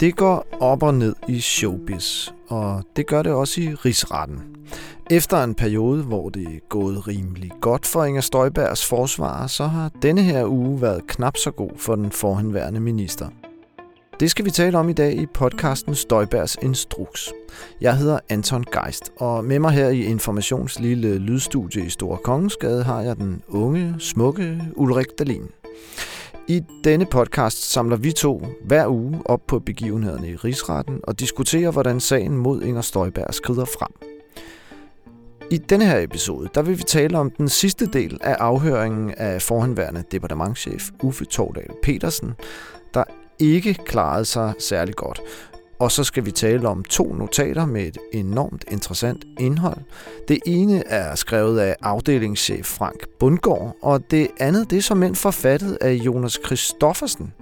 Det går op og ned i showbiz, og det gør det også i rigsretten. Efter en periode, hvor det er gået rimelig godt for Inger Støjbergs forsvar, så har denne her uge været knap så god for den forhenværende minister. Det skal vi tale om i dag i podcasten Støjbergs Instruks. Jeg hedder Anton Geist, og med mig her i Informations lille lydstudie i Store Kongensgade har jeg den unge, smukke Ulrik Dalin. I denne podcast samler vi to hver uge op på begivenhederne i rigsretten og diskuterer, hvordan sagen mod Inger Støjberg skrider frem. I denne her episode, der vil vi tale om den sidste del af afhøringen af forhenværende departementchef Uffe Tordal Petersen, der ikke klarede sig særlig godt. Og så skal vi tale om to notater med et enormt interessant indhold. Det ene er skrevet af afdelingschef Frank Bundgaard, og det andet det er som end forfattet af Jonas Christoffersen,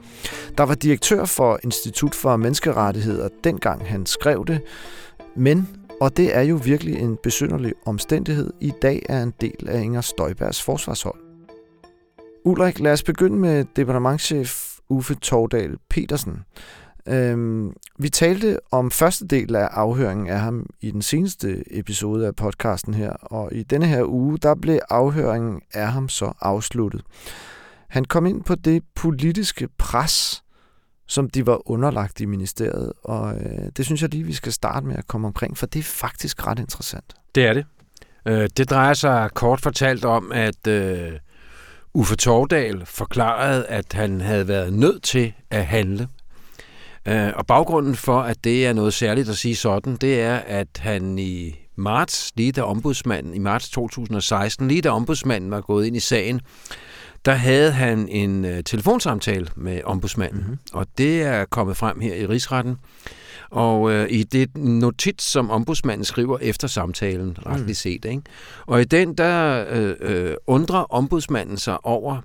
der var direktør for Institut for Menneskerettigheder dengang han skrev det. Men, og det er jo virkelig en besynderlig omstændighed, i dag er en del af Inger Støjbergs forsvarshold. Ulrik, lad os begynde med departementchef Uffe Tordal Petersen. Øhm, vi talte om første del af afhøringen af ham i den seneste episode af podcasten her, og i denne her uge, der blev afhøringen af ham så afsluttet. Han kom ind på det politiske pres, som de var underlagt i ministeriet, og øh, det synes jeg lige, vi skal starte med at komme omkring, for det er faktisk ret interessant. Det er det. Øh, det drejer sig kort fortalt om, at øh, Uffe Tordal forklarede, at han havde været nødt til at handle. Øh, og baggrunden for, at det er noget særligt at sige sådan, det er, at han i marts, lige da ombudsmanden, i marts 2016, lige da ombudsmanden var gået ind i sagen, der havde han en uh, telefonsamtale med ombudsmanden, mm-hmm. og det er kommet frem her i rigsretten. Og øh, i det notits, som ombudsmanden skriver efter samtalen, retligt mm. set, ikke? og i den, der øh, øh, undrer ombudsmanden sig over,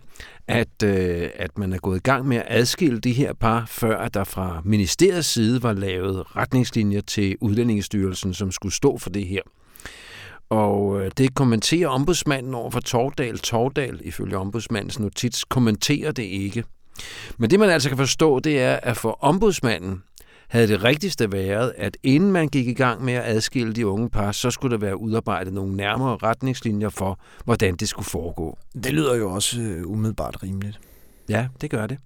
at, øh, at man er gået i gang med at adskille de her par, før at der fra ministeriets side var lavet retningslinjer til Udlændingestyrelsen, som skulle stå for det her. Og øh, det kommenterer ombudsmanden over for Tordal. Tordal, ifølge ombudsmandens notits, kommenterer det ikke. Men det man altså kan forstå, det er, at for ombudsmanden, havde det rigtigste været, at inden man gik i gang med at adskille de unge par, så skulle der være udarbejdet nogle nærmere retningslinjer for, hvordan det skulle foregå. Det lyder jo også øh, umiddelbart rimeligt. Ja, det gør det.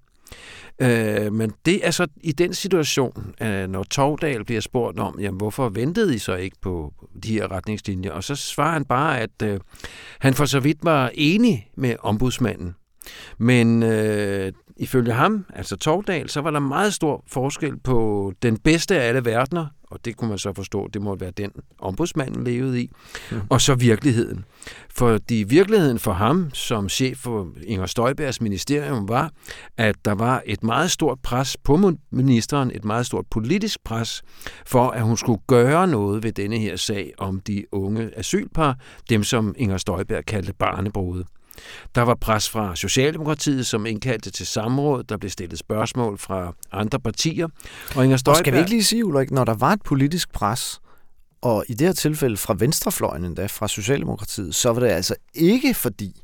Øh, men det er så i den situation, øh, når Tordal bliver spurgt om, jamen, hvorfor ventede I så ikke på de her retningslinjer? Og så svarer han bare, at øh, han for så vidt var enig med ombudsmanden. Men øh, ifølge ham, altså Tordal, så var der meget stor forskel på den bedste af alle verdener, og det kunne man så forstå, det må være den ombudsmanden levede i, mm. og så virkeligheden. Fordi virkeligheden for ham, som chef for Inger Støjbergs ministerium, var, at der var et meget stort pres på ministeren, et meget stort politisk pres, for at hun skulle gøre noget ved denne her sag om de unge asylpar, dem som Inger Støjberg kaldte barnebrude. Der var pres fra Socialdemokratiet, som indkaldte til samråd. Der blev stillet spørgsmål fra andre partier. Og Inger Støjberg... Og skal vi ikke lige sige, Ulrik, når der var et politisk pres, og i det her tilfælde fra venstrefløjen endda, fra Socialdemokratiet, så var det altså ikke fordi,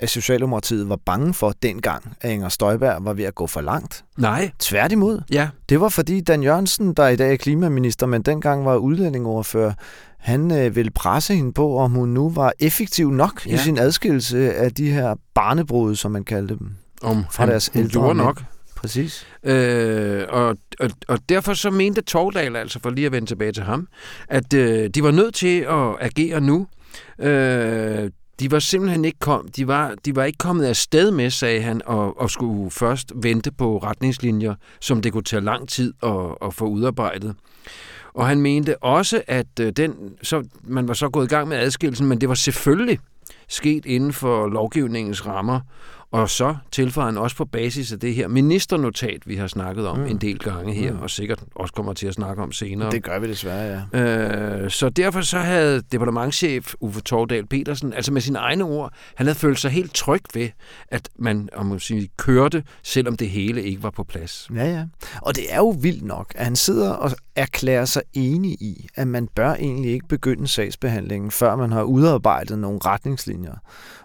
at Socialdemokratiet var bange for dengang, at Inger Støjberg var ved at gå for langt. Nej. Tværtimod. Ja. Det var fordi Dan Jørgensen, der i dag er klimaminister, men dengang var udlændingoverfører, han øh, ville presse hende på, om hun nu var effektiv nok ja. i sin adskillelse af de her barnebrud, som man kaldte dem. Om fra han, deres ældre gjorde nok. Præcis. Øh, og, og, og derfor så mente Tordal, altså for lige at vende tilbage til ham, at øh, de var nødt til at agere nu. Øh, de var simpelthen ikke kom, de var, de var ikke kommet afsted med, sagde han, og, og skulle først vente på retningslinjer, som det kunne tage lang tid at, at få udarbejdet. Og han mente også, at øh, den, så, man var så gået i gang med adskillelsen, men det var selvfølgelig sket inden for lovgivningens rammer, og så tilføjer han også på basis af det her ministernotat, vi har snakket om mm. en del gange her, mm. og sikkert også kommer til at snakke om senere. Det gør vi desværre, ja. Øh, så derfor så havde departementchef Uffe Tordal Petersen, altså med sine egne ord, han havde følt sig helt tryg ved, at man, om man sige, kørte, selvom det hele ikke var på plads. Ja, ja. Og det er jo vildt nok, at han sidder og erklærer sig enig i, at man bør egentlig ikke begynde sagsbehandlingen, før man har udarbejdet nogle retningslinjer.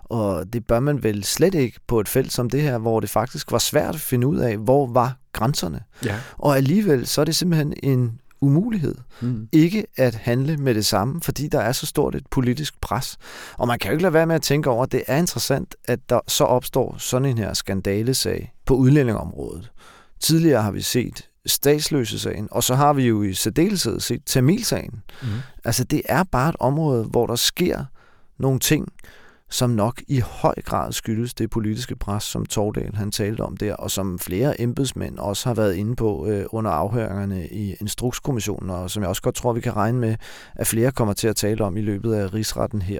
Og det bør man vel slet ikke på et felt som det her, hvor det faktisk var svært at finde ud af, hvor var grænserne. Ja. Og alligevel så er det simpelthen en umulighed mm. ikke at handle med det samme, fordi der er så stort et politisk pres. Og man kan jo ikke lade være med at tænke over, at det er interessant, at der så opstår sådan en her skandalesag på udlændingområdet. Tidligere har vi set statsløse sagen, og så har vi jo i særdeleshed set Tamilsagen. Mm. Altså det er bare et område, hvor der sker nogle ting, som nok i høj grad skyldes det politiske pres, som Tordal han talte om der, og som flere embedsmænd også har været inde på øh, under afhøringerne i Instrukskommissionen, og som jeg også godt tror, vi kan regne med, at flere kommer til at tale om i løbet af rigsretten her.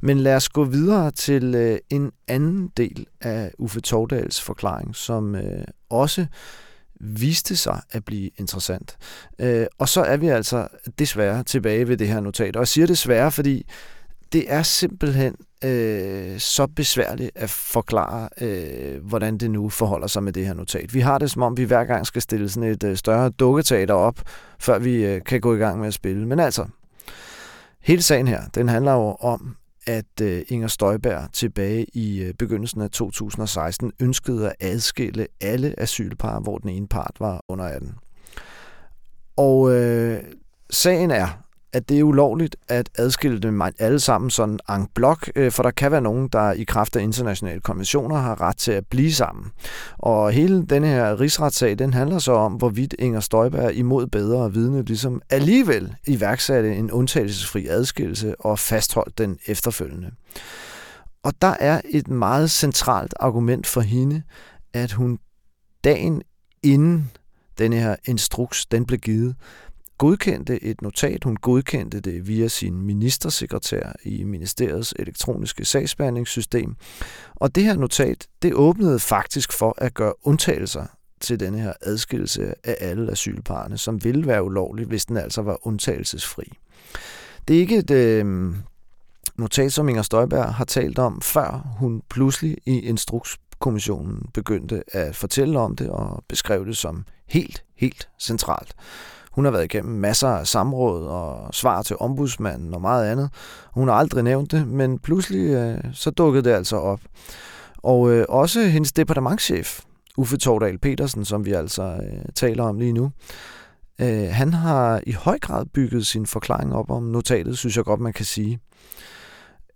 Men lad os gå videre til øh, en anden del af Uffe Tordals forklaring, som øh, også viste sig at blive interessant. Øh, og så er vi altså desværre tilbage ved det her notat. Og jeg siger desværre, fordi det er simpelthen øh, så besværligt at forklare, øh, hvordan det nu forholder sig med det her notat. Vi har det som om, vi hver gang skal stille sådan et øh, større dukketeater op, før vi øh, kan gå i gang med at spille. Men altså, hele sagen her, den handler jo om, at øh, Inger Støjberg tilbage i øh, begyndelsen af 2016 ønskede at adskille alle asylpar, hvor den ene part var under 18. Og øh, sagen er, at det er ulovligt at adskille dem alle sammen sådan en blok, øh, for der kan være nogen, der i kraft af internationale konventioner har ret til at blive sammen. Og hele denne her rigsretssag, den handler så om, hvorvidt Inger Støjberg imod bedre vidne ligesom alligevel iværksatte en undtagelsesfri adskillelse og fastholdt den efterfølgende. Og der er et meget centralt argument for hende, at hun dagen inden denne her instruks, den blev givet, godkendte et notat. Hun godkendte det via sin ministersekretær i ministeriets elektroniske sagsbehandlingssystem. Og det her notat, det åbnede faktisk for at gøre undtagelser til denne her adskillelse af alle asylparerne, som ville være ulovlig, hvis den altså var undtagelsesfri. Det er ikke et øh, notat, som Inger Støjberg har talt om, før hun pludselig i Instrukskommissionen begyndte at fortælle om det og beskrev det som helt, helt centralt. Hun har været igennem masser af samråd og svar til ombudsmanden og meget andet. Hun har aldrig nævnt det, men pludselig øh, så dukkede det altså op. Og øh, også hendes departementschef, Uffe Tordal Petersen, som vi altså øh, taler om lige nu, øh, han har i høj grad bygget sin forklaring op om notatet, synes jeg godt, man kan sige.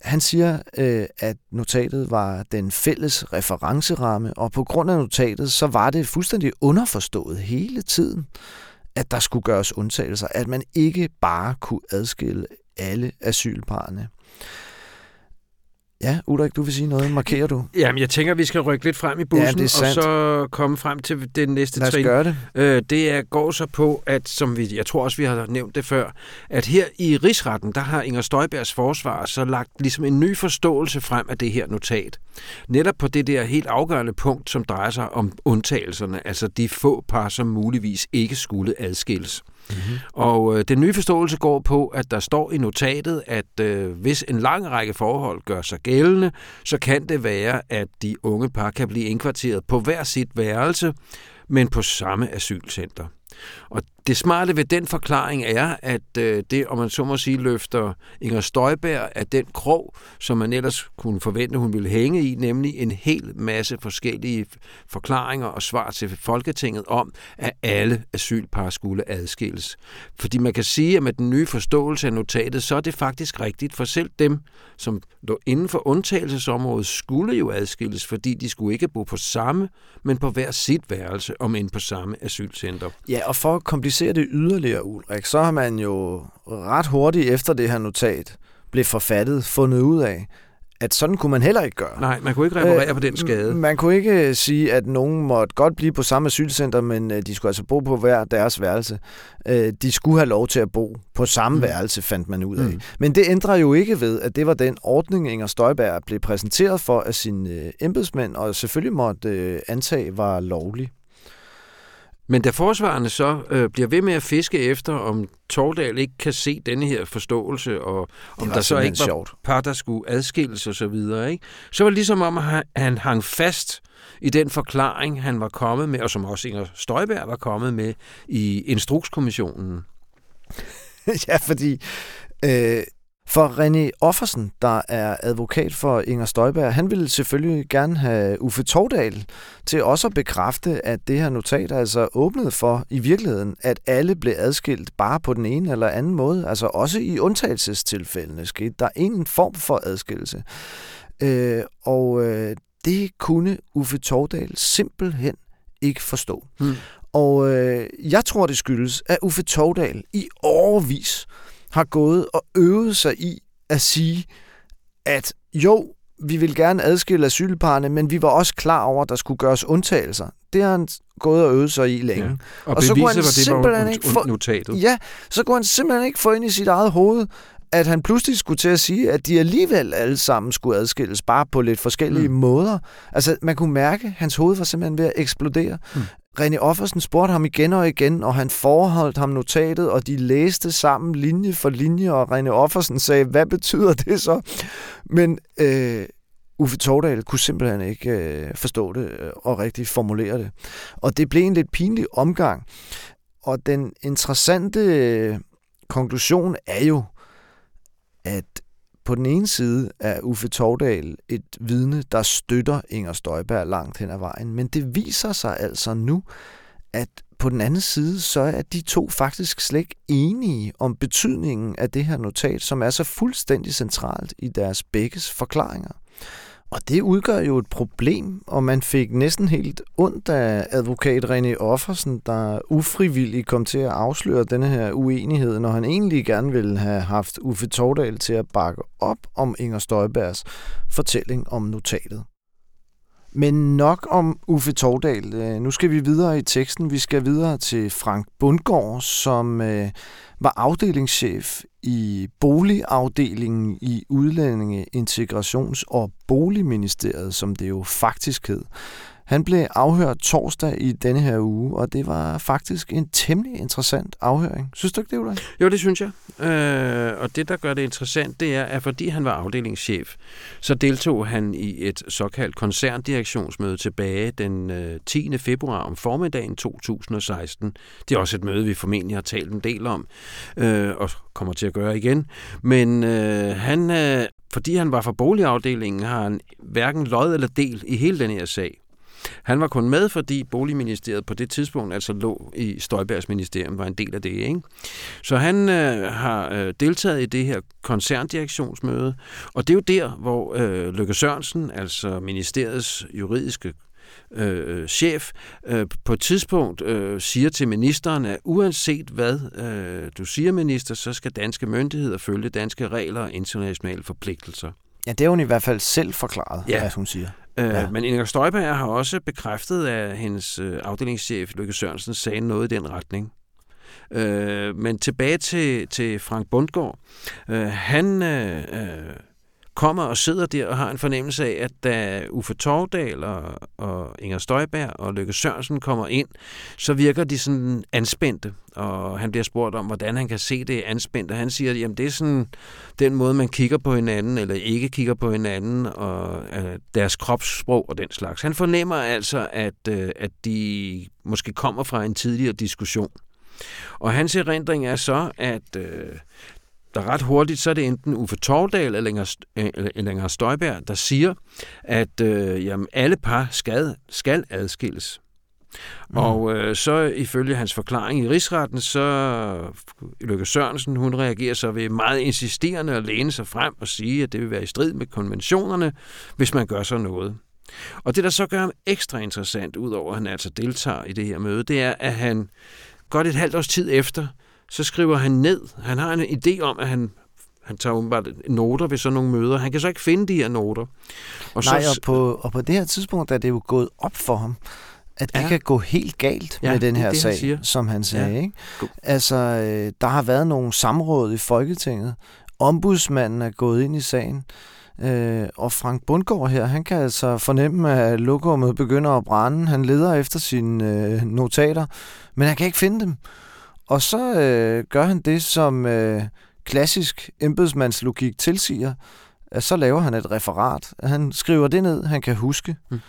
Han siger, øh, at notatet var den fælles referenceramme, og på grund af notatet, så var det fuldstændig underforstået hele tiden at der skulle gøres undtagelser, at man ikke bare kunne adskille alle asylparerne. Ja, Ulrik, du vil sige noget. Markerer du? Jamen, jeg tænker, vi skal rykke lidt frem i bussen, ja, og så komme frem til den næste Lad os trin. gøre det. Øh, det er, går så på, at som vi, jeg tror også, vi har nævnt det før, at her i rigsretten, der har Inger Støjbergs forsvar så lagt ligesom en ny forståelse frem af det her notat. Netop på det der helt afgørende punkt, som drejer sig om undtagelserne, altså de få par, som muligvis ikke skulle adskilles. Mm-hmm. Og øh, den nye forståelse går på, at der står i notatet, at øh, hvis en lang række forhold gør sig gældende, så kan det være, at de unge par kan blive indkvarteret på hver sit værelse, men på samme asylcenter. Og det smarte ved den forklaring er, at øh, det, om man så må sige, løfter Inger Støjberg af den krog, som man ellers kunne forvente, hun ville hænge i, nemlig en hel masse forskellige forklaringer og svar til Folketinget om, at alle asylpar skulle adskilles. Fordi man kan sige, at med den nye forståelse af notatet, så er det faktisk rigtigt, for selv dem, som lå inden for undtagelsesområdet, skulle jo adskilles, fordi de skulle ikke bo på samme, men på hver sit værelse, om end på samme asylcenter. Ja, og for at komplicere det yderligere, Ulrik, så har man jo ret hurtigt efter det her notat blev forfattet, fundet ud af, at sådan kunne man heller ikke gøre. Nej, man kunne ikke reparere øh, på den skade. Man kunne ikke sige, at nogen måtte godt blive på samme asylcenter, men øh, de skulle altså bo på hver deres værelse. Øh, de skulle have lov til at bo på samme mm. værelse, fandt man ud af. Mm. Men det ændrer jo ikke ved, at det var den ordning, Inger Støjberg blev præsenteret for af sine øh, embedsmænd, og selvfølgelig måtte øh, antage var lovlig. Men da forsvarerne så øh, bliver ved med at fiske efter, om Tordal ikke kan se denne her forståelse, og om der så ikke var sjovt. par, der skulle adskilles og så videre, ikke? så var det ligesom om, at han hang fast i den forklaring, han var kommet med, og som også Inger Støjberg var kommet med i Instrukskommissionen. ja, fordi øh, For René Offersen, der er advokat for Inger Støjberg, han ville selvfølgelig gerne have Uffe Tordal til også at bekræfte, at det her notat altså åbnede for i virkeligheden, at alle blev adskilt bare på den ene eller anden måde. Altså også i undtagelsestilfældene skete der en form for adskillelse. Øh, og øh, det kunne Uffe Tordal simpelthen ikke forstå. Hmm. Og øh, jeg tror, det skyldes, at Uffe Tordal i overvis har gået og øvet sig i at sige, at jo, vi vil gerne adskille asylparne, men vi var også klar over, at der skulle gøres undtagelser. Det har han gået og øvet sig i længe. Ja. Og, og så kunne han simpelthen ikke få, notatet. Ja, så kunne han simpelthen ikke få ind i sit eget hoved, at han pludselig skulle til at sige, at de alligevel alle sammen skulle adskilles, bare på lidt forskellige mm. måder. Altså, man kunne mærke, at hans hoved var simpelthen ved at eksplodere. Mm. René Offersen spurgte ham igen og igen, og han forholdt ham notatet, og de læste sammen linje for linje, og René Offersen sagde, hvad betyder det så? Men øh, Uffe Tordal kunne simpelthen ikke øh, forstå det øh, og rigtig formulere det. Og det blev en lidt pinlig omgang. Og den interessante øh, konklusion er jo, at på den ene side er Uffe Tordal et vidne, der støtter Inger Støjberg langt hen ad vejen, men det viser sig altså nu, at på den anden side, så er de to faktisk slet ikke enige om betydningen af det her notat, som er så fuldstændig centralt i deres begges forklaringer. Og det udgør jo et problem, og man fik næsten helt ondt af advokat René Offersen, der ufrivilligt kom til at afsløre denne her uenighed, når han egentlig gerne ville have haft Uffe Tordal til at bakke op om Inger Støjbergs fortælling om notatet. Men nok om Uffe Tordal. Øh, nu skal vi videre i teksten. Vi skal videre til Frank Bundgaard, som øh, var afdelingschef i boligafdelingen i Udlændinge, Integrations- og Boligministeriet, som det jo faktisk hed. Han blev afhørt torsdag i denne her uge, og det var faktisk en temmelig interessant afhøring. Synes du ikke det, Ulrik? Jo, det synes jeg. Øh, og det, der gør det interessant, det er, at fordi han var afdelingschef, så deltog han i et såkaldt koncerndirektionsmøde tilbage den øh, 10. februar om formiddagen 2016. Det er også et møde, vi formentlig har talt en del om, øh, og kommer til at gøre igen. Men øh, han, øh, fordi han var fra boligafdelingen, har han hverken lod eller del i hele den her sag. Han var kun med, fordi Boligministeriet på det tidspunkt altså lå i Støjbergs ministerium, var en del af det. Ikke? Så han øh, har øh, deltaget i det her koncerndirektionsmøde, og det er jo der, hvor øh, Løkke Sørensen, altså ministeriets juridiske øh, chef øh, på et tidspunkt øh, siger til ministeren, at uanset hvad øh, du siger, minister, så skal danske myndigheder følge danske regler og internationale forpligtelser. Ja, det er hun i hvert fald selv forklaret, ja. hvad hun siger. Øh, ja. Men Inger Støjberg har også bekræftet, at hendes øh, afdelingschef, Lykke Sørensen, sagde noget i den retning. Øh, men tilbage til, til Frank Bundgaard. Øh, han øh, øh, kommer og sidder der og har en fornemmelse af, at da Uffe Tordal og, og Inger Støjberg og Lykke Sørensen kommer ind, så virker de sådan anspændte, og han bliver spurgt om, hvordan han kan se det anspændt, og han siger, jamen det er sådan den måde, man kigger på hinanden, eller ikke kigger på hinanden, og øh, deres kropssprog og den slags. Han fornemmer altså, at, øh, at de måske kommer fra en tidligere diskussion. Og hans erindring er så, at øh, der ret hurtigt, så er det enten Uffe Tordal eller Inger, eller Inger Støjberg, der siger, at øh, jamen, alle par skal, skal adskilles. Mm. Og øh, så ifølge hans forklaring i rigsretten, så Lykke Sørensen, hun reagerer så ved meget insisterende at læne sig frem og sige, at det vil være i strid med konventionerne, hvis man gør så noget. Og det, der så gør ham ekstra interessant, udover at han altså deltager i det her møde, det er, at han godt et halvt års tid efter så skriver han ned. Han har en idé om, at han han tager umiddelbart noter ved sådan nogle møder. Han kan så ikke finde de her noter. Og Nej, så, og, på, og på det her tidspunkt er det jo gået op for ham, at det ja. kan gå helt galt ja, med den her det, sag, han som han sagde. Ja. Ikke? Altså, øh, der har været nogle samråd i Folketinget. Ombudsmanden er gået ind i sagen. Øh, og Frank Bundgaard her, han kan altså fornemme, at lokummet begynder at brænde. Han leder efter sine øh, notater, men han kan ikke finde dem. Og så øh, gør han det, som øh, klassisk embedsmandslogik tilsiger, at så laver han et referat. Han skriver det ned, han kan huske. Mm.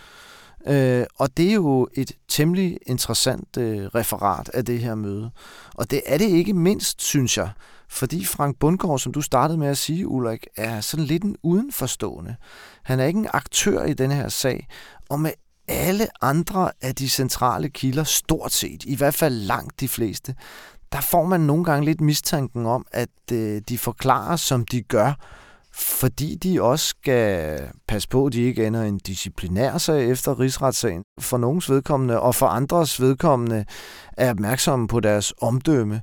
Øh, og det er jo et temmelig interessant øh, referat af det her møde. Og det er det ikke mindst, synes jeg, fordi Frank Bundgaard, som du startede med at sige, Ulrik, er sådan lidt en udenforstående. Han er ikke en aktør i denne her sag, og med alle andre af de centrale kilder, stort set, i hvert fald langt de fleste, der får man nogle gange lidt mistanken om, at øh, de forklarer, som de gør, fordi de også skal passe på, at de ikke ender en disciplinær sag efter rigsretssagen. For nogens vedkommende og for andres vedkommende er opmærksomme på deres omdømme.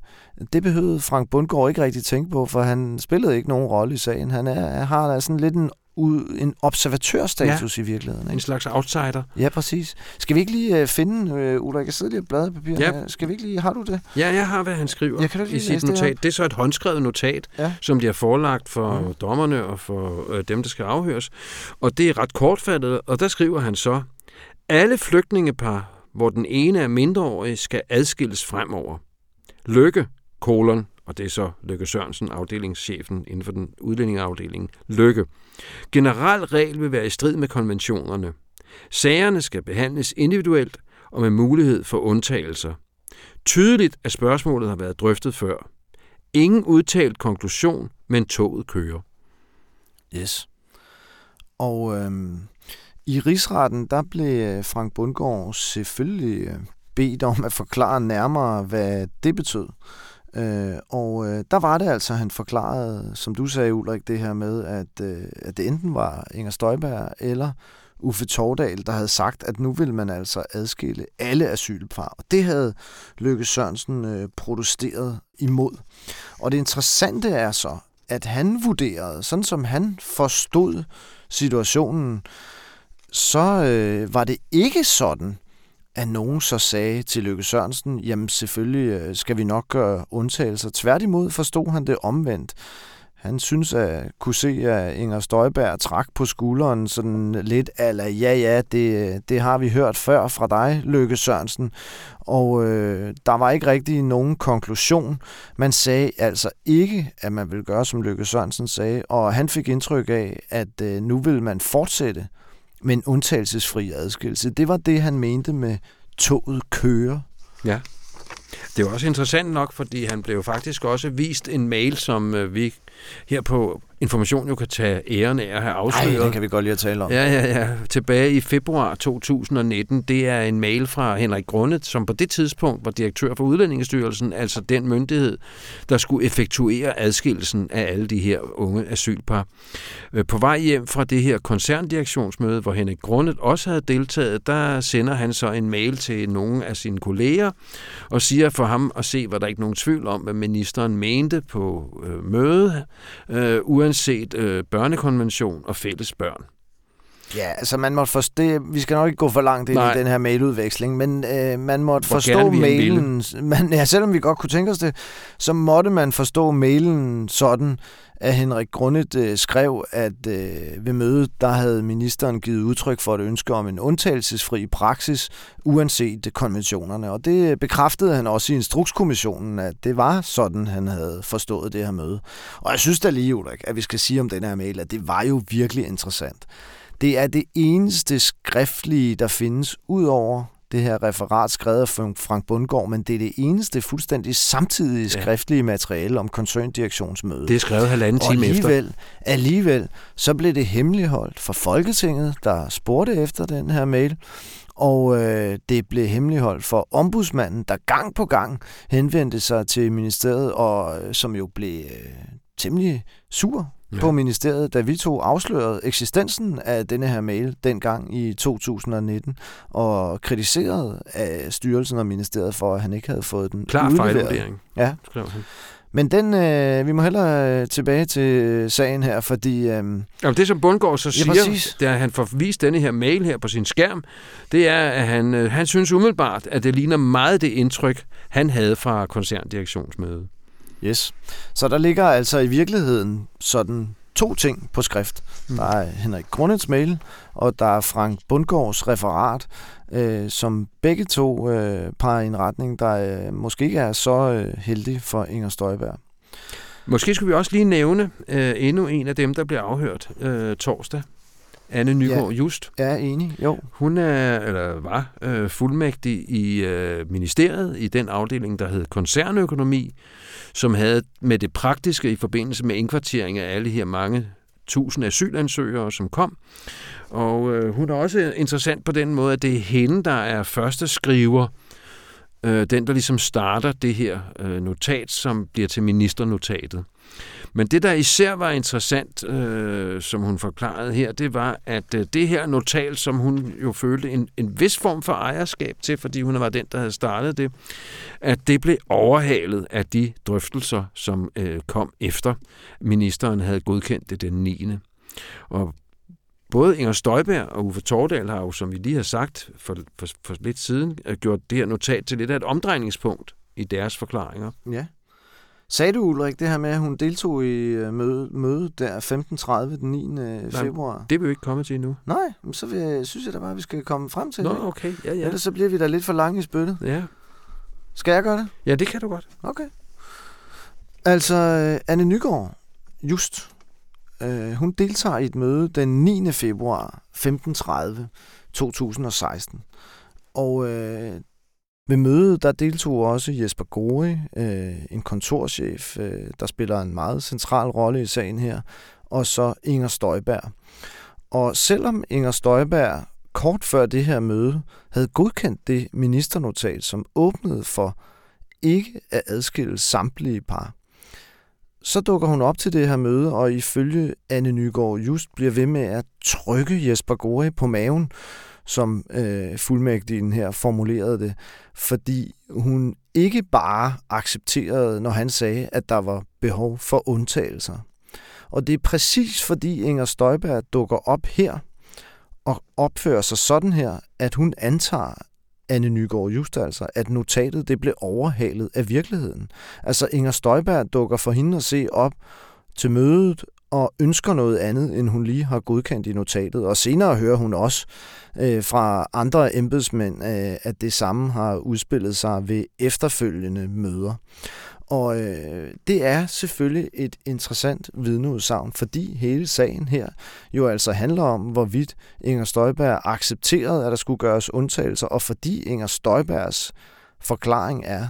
Det behøvede Frank Bundgaard ikke rigtig tænke på, for han spillede ikke nogen rolle i sagen. Han er, har sådan lidt en en observatørstatus ja, i virkeligheden. Ikke? En slags outsider. Ja, præcis. Skal vi ikke lige uh, finde, uh, Ulrik, jeg sidder lige og bladrer papir ja. Skal vi ikke lige, har du det? Ja, jeg har, hvad han skriver ja, kan i sit notat. Det, det er så et håndskrevet notat, ja. som de har forelagt for mm. dommerne og for uh, dem, der skal afhøres. Og det er ret kortfattet, og der skriver han så, alle flygtningepar, hvor den ene er mindreårig, skal adskilles fremover. Lykke, kolon, og det er så Lykke Sørensen, afdelingschefen inden for den udlændingeafdeling. Lykke. Generel regel vil være i strid med konventionerne. Sagerne skal behandles individuelt og med mulighed for undtagelser. Tydeligt, at spørgsmålet har været drøftet før. Ingen udtalt konklusion, men toget kører. Yes. Og øhm, i rigsretten, der blev øh, Frank Bundgaard selvfølgelig øh, bedt om at forklare nærmere, hvad det betød. Øh, og øh, der var det altså, han forklarede, som du sagde, Ulrik, det her med, at, øh, at det enten var Inger Støjberg eller Uffe Tordal, der havde sagt, at nu vil man altså adskille alle asylpar. Og det havde Løkke Sørensen øh, protesteret imod. Og det interessante er så, at han vurderede, sådan som han forstod situationen, så øh, var det ikke sådan, at nogen så sagde til Løkke Sørensen, jamen selvfølgelig øh, skal vi nok øh, gøre undtagelser. Tværtimod forstod han det omvendt. Han synes at kunne se, at Inger Støjberg trak på skulderen sådan lidt, eller ja, ja, det, det har vi hørt før fra dig, Løkke Sørensen. Og øh, der var ikke rigtig nogen konklusion. Man sagde altså ikke, at man ville gøre, som Løkke Sørensen sagde, og han fik indtryk af, at øh, nu vil man fortsætte men undtagelsesfri adskillelse. Det var det, han mente med toget kører. Ja. Det er også interessant nok, fordi han blev faktisk også vist en mail, som øh, vi her på Information jo kan tage æren af at have afsløret. Ej, den kan vi godt lige at tale om. Ja, ja, ja. Tilbage i februar 2019, det er en mail fra Henrik Grundet, som på det tidspunkt var direktør for Udlændingestyrelsen, altså den myndighed, der skulle effektuere adskillelsen af alle de her unge asylpar. Øh, på vej hjem fra det her koncerndirektionsmøde, hvor Henrik Grundet også havde deltaget, der sender han så en mail til nogle af sine kolleger og siger for ham at se, var der ikke nogen tvivl om, hvad ministeren mente på øh, mødet, øh, uanset øh, børnekonvention og fælles børn. Ja, altså man måtte forstå, vi skal nok ikke gå for langt ind Nej. i den her mailudveksling, men øh, man måtte Hvor forstå mailen, man, ja, selvom vi godt kunne tænke os det, så måtte man forstå mailen sådan, at Henrik Grundet øh, skrev, at øh, ved mødet, der havde ministeren givet udtryk for et ønske om en undtagelsesfri praksis, uanset konventionerne. Og det bekræftede han også i Instrukskommissionen, at det var sådan, han havde forstået det her møde. Og jeg synes da lige, Ulrik, at vi skal sige om den her mail, at det var jo virkelig interessant. Det er det eneste skriftlige, der findes, ud over det her referat skrevet af Frank Bundgaard, men det er det eneste fuldstændig samtidige skriftlige materiale om koncerndirektionsmødet. Det er skrevet halvanden time alligevel, efter. Alligevel, så blev det hemmeligholdt for Folketinget, der spurgte efter den her mail, og øh, det blev hemmeligholdt for ombudsmanden, der gang på gang henvendte sig til ministeriet, og øh, som jo blev øh, temmelig sur ja. på ministeriet, da vi to afslørede eksistensen af denne her mail dengang i 2019, og kritiserede af styrelsen og ministeriet for, at han ikke havde fået den Klar fejlvurdering. Ja. Men den, øh, vi må hellere tilbage til sagen her, fordi... Øh, Jamen det, som Bundgaard så siger, ja, da han får vist denne her mail her på sin skærm, det er, at han, øh, han synes umiddelbart, at det ligner meget det indtryk, han havde fra koncerndirektionsmødet. Yes. Så der ligger altså i virkeligheden sådan to ting på skrift. Mm. Der er Henrik Grundets mail, og der er Frank Bundgaards referat, øh, som begge to øh, peger i en retning, der øh, måske ikke er så øh, heldig for Inger Støjberg. Måske skulle vi også lige nævne øh, endnu en af dem, der bliver afhørt øh, torsdag. Anne Nygaard ja. Just. Ja, enig. Jo. Hun er, eller var øh, fuldmægtig i øh, ministeriet, i den afdeling, der hed koncernøkonomi, som havde med det praktiske i forbindelse med indkvartering af alle her mange tusind asylansøgere, som kom. Og øh, hun er også interessant på den måde, at det er hende, der er første skriver øh, den, der ligesom starter det her øh, notat, som bliver til ministernotatet. Men det, der især var interessant, øh, som hun forklarede her, det var, at øh, det her notat, som hun jo følte en, en vis form for ejerskab til, fordi hun var den, der havde startet det, at det blev overhalet af de drøftelser, som øh, kom efter ministeren havde godkendt det den 9. Og både Inger Støjberg og Uffe Tordal har jo, som vi lige har sagt for, for, for lidt siden, øh, gjort det her notat til lidt af et omdrejningspunkt i deres forklaringer. Ja. Sagde du, Ulrik, det her med, at hun deltog i øh, mødet møde der 15.30 den 9. Nej, februar? det vil vi ikke komme til endnu. Nej, men så vil, synes jeg da bare, at vi skal komme frem til Nå, det. okay. Ja, ja. Ellers så bliver vi da lidt for lange i spyttet. Ja. Skal jeg gøre det? ja, det kan du godt. Okay. Altså, øh, Anne Nygaard, just, øh, hun deltager i et møde den 9. februar 15.30 2016. Og øh, ved mødet, der deltog også Jesper Gori, øh, en kontorchef, øh, der spiller en meget central rolle i sagen her, og så Inger Støjberg. Og selvom Inger Støjberg kort før det her møde havde godkendt det ministernotat, som åbnede for ikke at adskille samtlige par, så dukker hun op til det her møde, og ifølge Anne Nygaard just bliver ved med at trykke Jesper Gori på maven, som øh, fuldmægtigen her formulerede det, fordi hun ikke bare accepterede, når han sagde, at der var behov for undtagelser. Og det er præcis fordi Inger Støjberg dukker op her og opfører sig sådan her, at hun antager, Anne Nygaard just altså, at notatet det blev overhalet af virkeligheden. Altså Inger Støjberg dukker for hende at se op til mødet og ønsker noget andet, end hun lige har godkendt i notatet. Og senere hører hun også øh, fra andre embedsmænd, øh, at det samme har udspillet sig ved efterfølgende møder. Og øh, det er selvfølgelig et interessant vidneudsagn, fordi hele sagen her jo altså handler om, hvorvidt Inger Støjberg accepterede, at der skulle gøres undtagelser, og fordi Inger Støjbergs forklaring er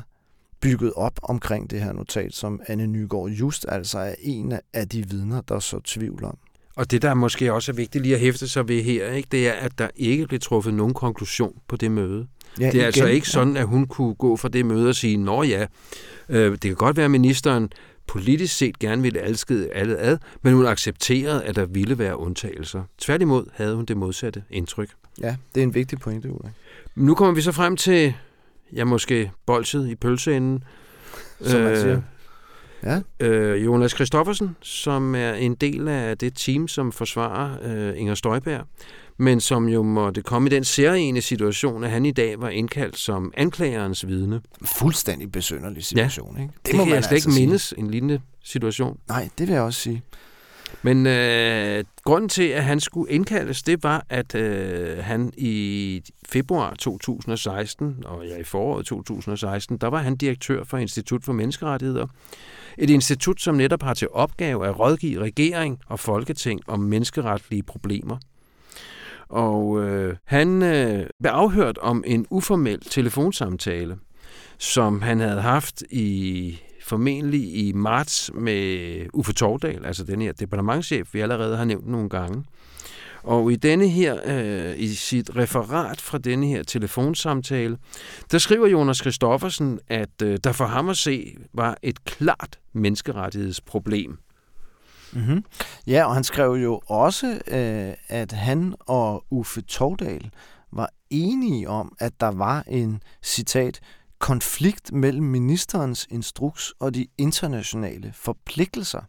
bygget op omkring det her notat, som Anne Nygaard just altså er en af de vidner, der så tvivl om. Og det, der måske også er vigtigt lige at hæfte sig ved her, ikke, det er, at der ikke blev truffet nogen konklusion på det møde. Ja, det er igen, altså ikke sådan, at hun kunne gå fra det møde og sige, nå ja, øh, det kan godt være, at ministeren politisk set gerne ville adskide alle ad, men hun accepterede, at der ville være undtagelser. Tværtimod havde hun det modsatte indtryk. Ja, det er en vigtig pointe, Ulrik. Nu kommer vi så frem til, ja måske bolset i pølseenden. Som man siger. Ja. Øh, Jonas Christoffersen, som er en del af det team, som forsvarer øh, Inger Støjberg, men som jo måtte komme i den særlige situation, at han i dag var indkaldt som anklagerens vidne. Fuldstændig besønderlig situation, ja. ikke? Det, det må kan man jeg slet altså ikke mindes, sige. en lignende situation. Nej, det vil jeg også sige. Men øh, grunden til, at han skulle indkaldes, det var, at øh, han i februar 2016, og ja, i foråret 2016, der var han direktør for Institut for Menneskerettigheder. Et institut, som netop har til opgave at rådgive regering og folketing om menneskeretlige problemer. Og øh, han øh, blev afhørt om en uformel telefonsamtale, som han havde haft i formentlig i marts med Uffe Tordal, altså den her departementchef, vi allerede har nævnt nogle gange. Og i denne her, øh, i sit referat fra denne her telefonsamtale, der skriver Jonas Christoffersen, at øh, der for ham at se var et klart menneskerettighedsproblem. Mm-hmm. Ja, og han skrev jo også, øh, at han og Uffe Tordal var enige om, at der var en, citat, konflikt mellem ministerens instruks og de internationale forpligtelser.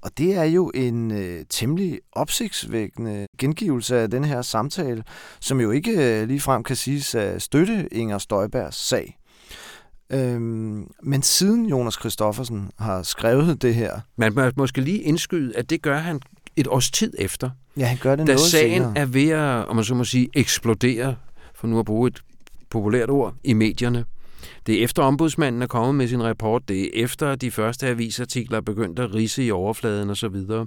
Og det er jo en øh, temmelig opsigtsvækkende gengivelse af den her samtale, som jo ikke øh, ligefrem kan siges at støtte Inger Støjbergs sag. Øhm, men siden Jonas Christoffersen har skrevet det her... Man må måske lige indskyde, at det gør han et års tid efter. Ja, han gør det da noget sagen senere. er ved at, om man så må sige, eksplodere, for nu at bruge et populært ord, i medierne. Det er efter ombudsmanden er kommet med sin rapport, det er efter de første avisartikler er begyndt at rise i overfladen osv. Så, videre.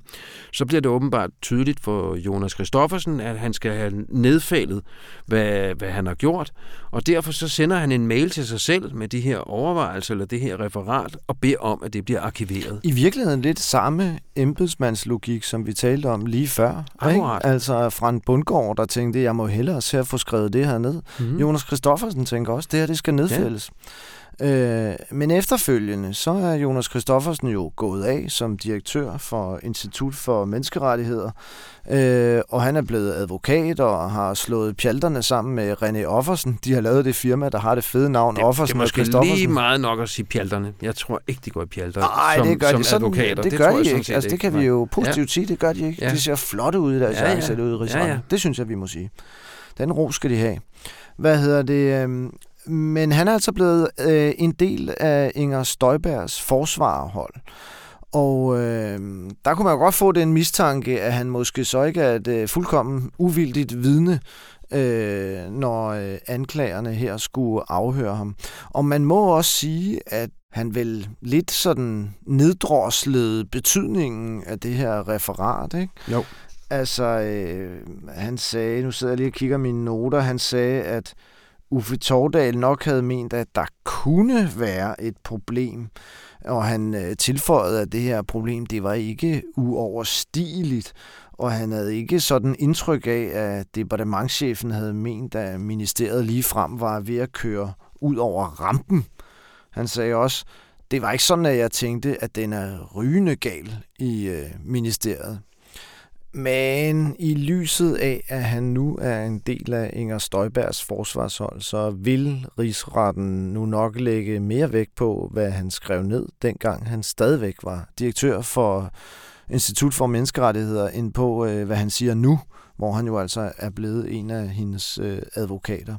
så bliver det åbenbart tydeligt for Jonas Christoffersen, at han skal have nedfældet, hvad, hvad han har gjort, og derfor så sender han en mail til sig selv med de her overvejelser eller det her referat, og beder om, at det bliver arkiveret. I virkeligheden lidt samme embedsmandslogik, som vi talte om lige før. Ikke? Altså fra en bundgård, der tænkte, jeg må hellere se at få skrevet det her ned. Mm. Jonas Christoffersen tænker også, det her det skal nedfældes. Ja. Øh, men efterfølgende, så er Jonas Christoffersen jo gået af som direktør for Institut for Menneskerettigheder, øh, og han er blevet advokat og har slået pjalterne sammen med René Offersen. De har lavet det firma, der har det fede navn det, Offersen det er måske lige meget nok at sige pjalterne. Jeg tror ikke, de går i pjalter Nej, det gør som de. Sådan, advokater. Det, det gør de ikke. Altså, det kan vi jo positivt ja. sige, det gør de ikke. Ja. De ser flotte ud i deres ja, ja. ud i ja, ja. Det synes jeg, vi må sige. Den ro skal de have. Hvad hedder det? Øhm, men han er altså blevet øh, en del af Inger Støjbergs forsvarhold. Og øh, der kunne man jo godt få den mistanke, at han måske så ikke er et øh, fuldkommen uvildigt vidne, øh, når øh, anklagerne her skulle afhøre ham. Og man må også sige, at han vel lidt sådan neddroslede betydningen af det her referat, ikke? Jo. Altså, øh, han sagde, nu sidder jeg lige og kigger mine noter, han sagde, at Uffe Tordal nok havde ment, at der kunne være et problem, og han øh, tilføjede, at det her problem, det var ikke uoverstigeligt, og han havde ikke sådan indtryk af, at departementchefen havde ment, at ministeriet lige frem var ved at køre ud over rampen. Han sagde også, det var ikke sådan, at jeg tænkte, at den er rygende gal i øh, ministeriet. Men i lyset af, at han nu er en del af Inger Støjbergs forsvarshold, så vil rigsretten nu nok lægge mere vægt på, hvad han skrev ned, dengang han stadigvæk var direktør for Institut for Menneskerettigheder, end på, øh, hvad han siger nu, hvor han jo altså er blevet en af hendes øh, advokater.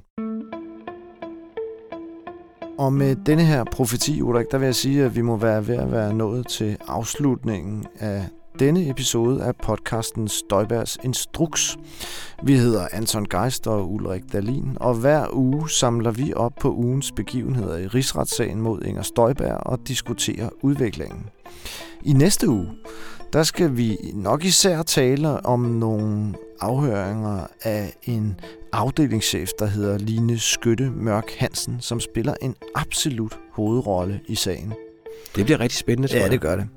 Og med denne her profeti, Ulrik, der vil jeg sige, at vi må være ved at være nået til afslutningen af denne episode af podcasten Støjbergs Instruks. Vi hedder Anton Geist og Ulrik Dalin, og hver uge samler vi op på ugens begivenheder i rigsretssagen mod Inger Støjberg og diskuterer udviklingen. I næste uge, der skal vi nok især tale om nogle afhøringer af en afdelingschef, der hedder Line Skytte Mørk Hansen, som spiller en absolut hovedrolle i sagen. Det bliver rigtig spændende, tror Ja, det gør det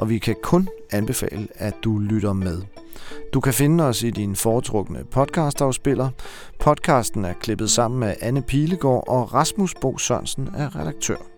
og vi kan kun anbefale, at du lytter med. Du kan finde os i din foretrukne podcastafspiller. Podcasten er klippet sammen med Anne Pilegaard, og Rasmus Bo Sørensen er redaktør.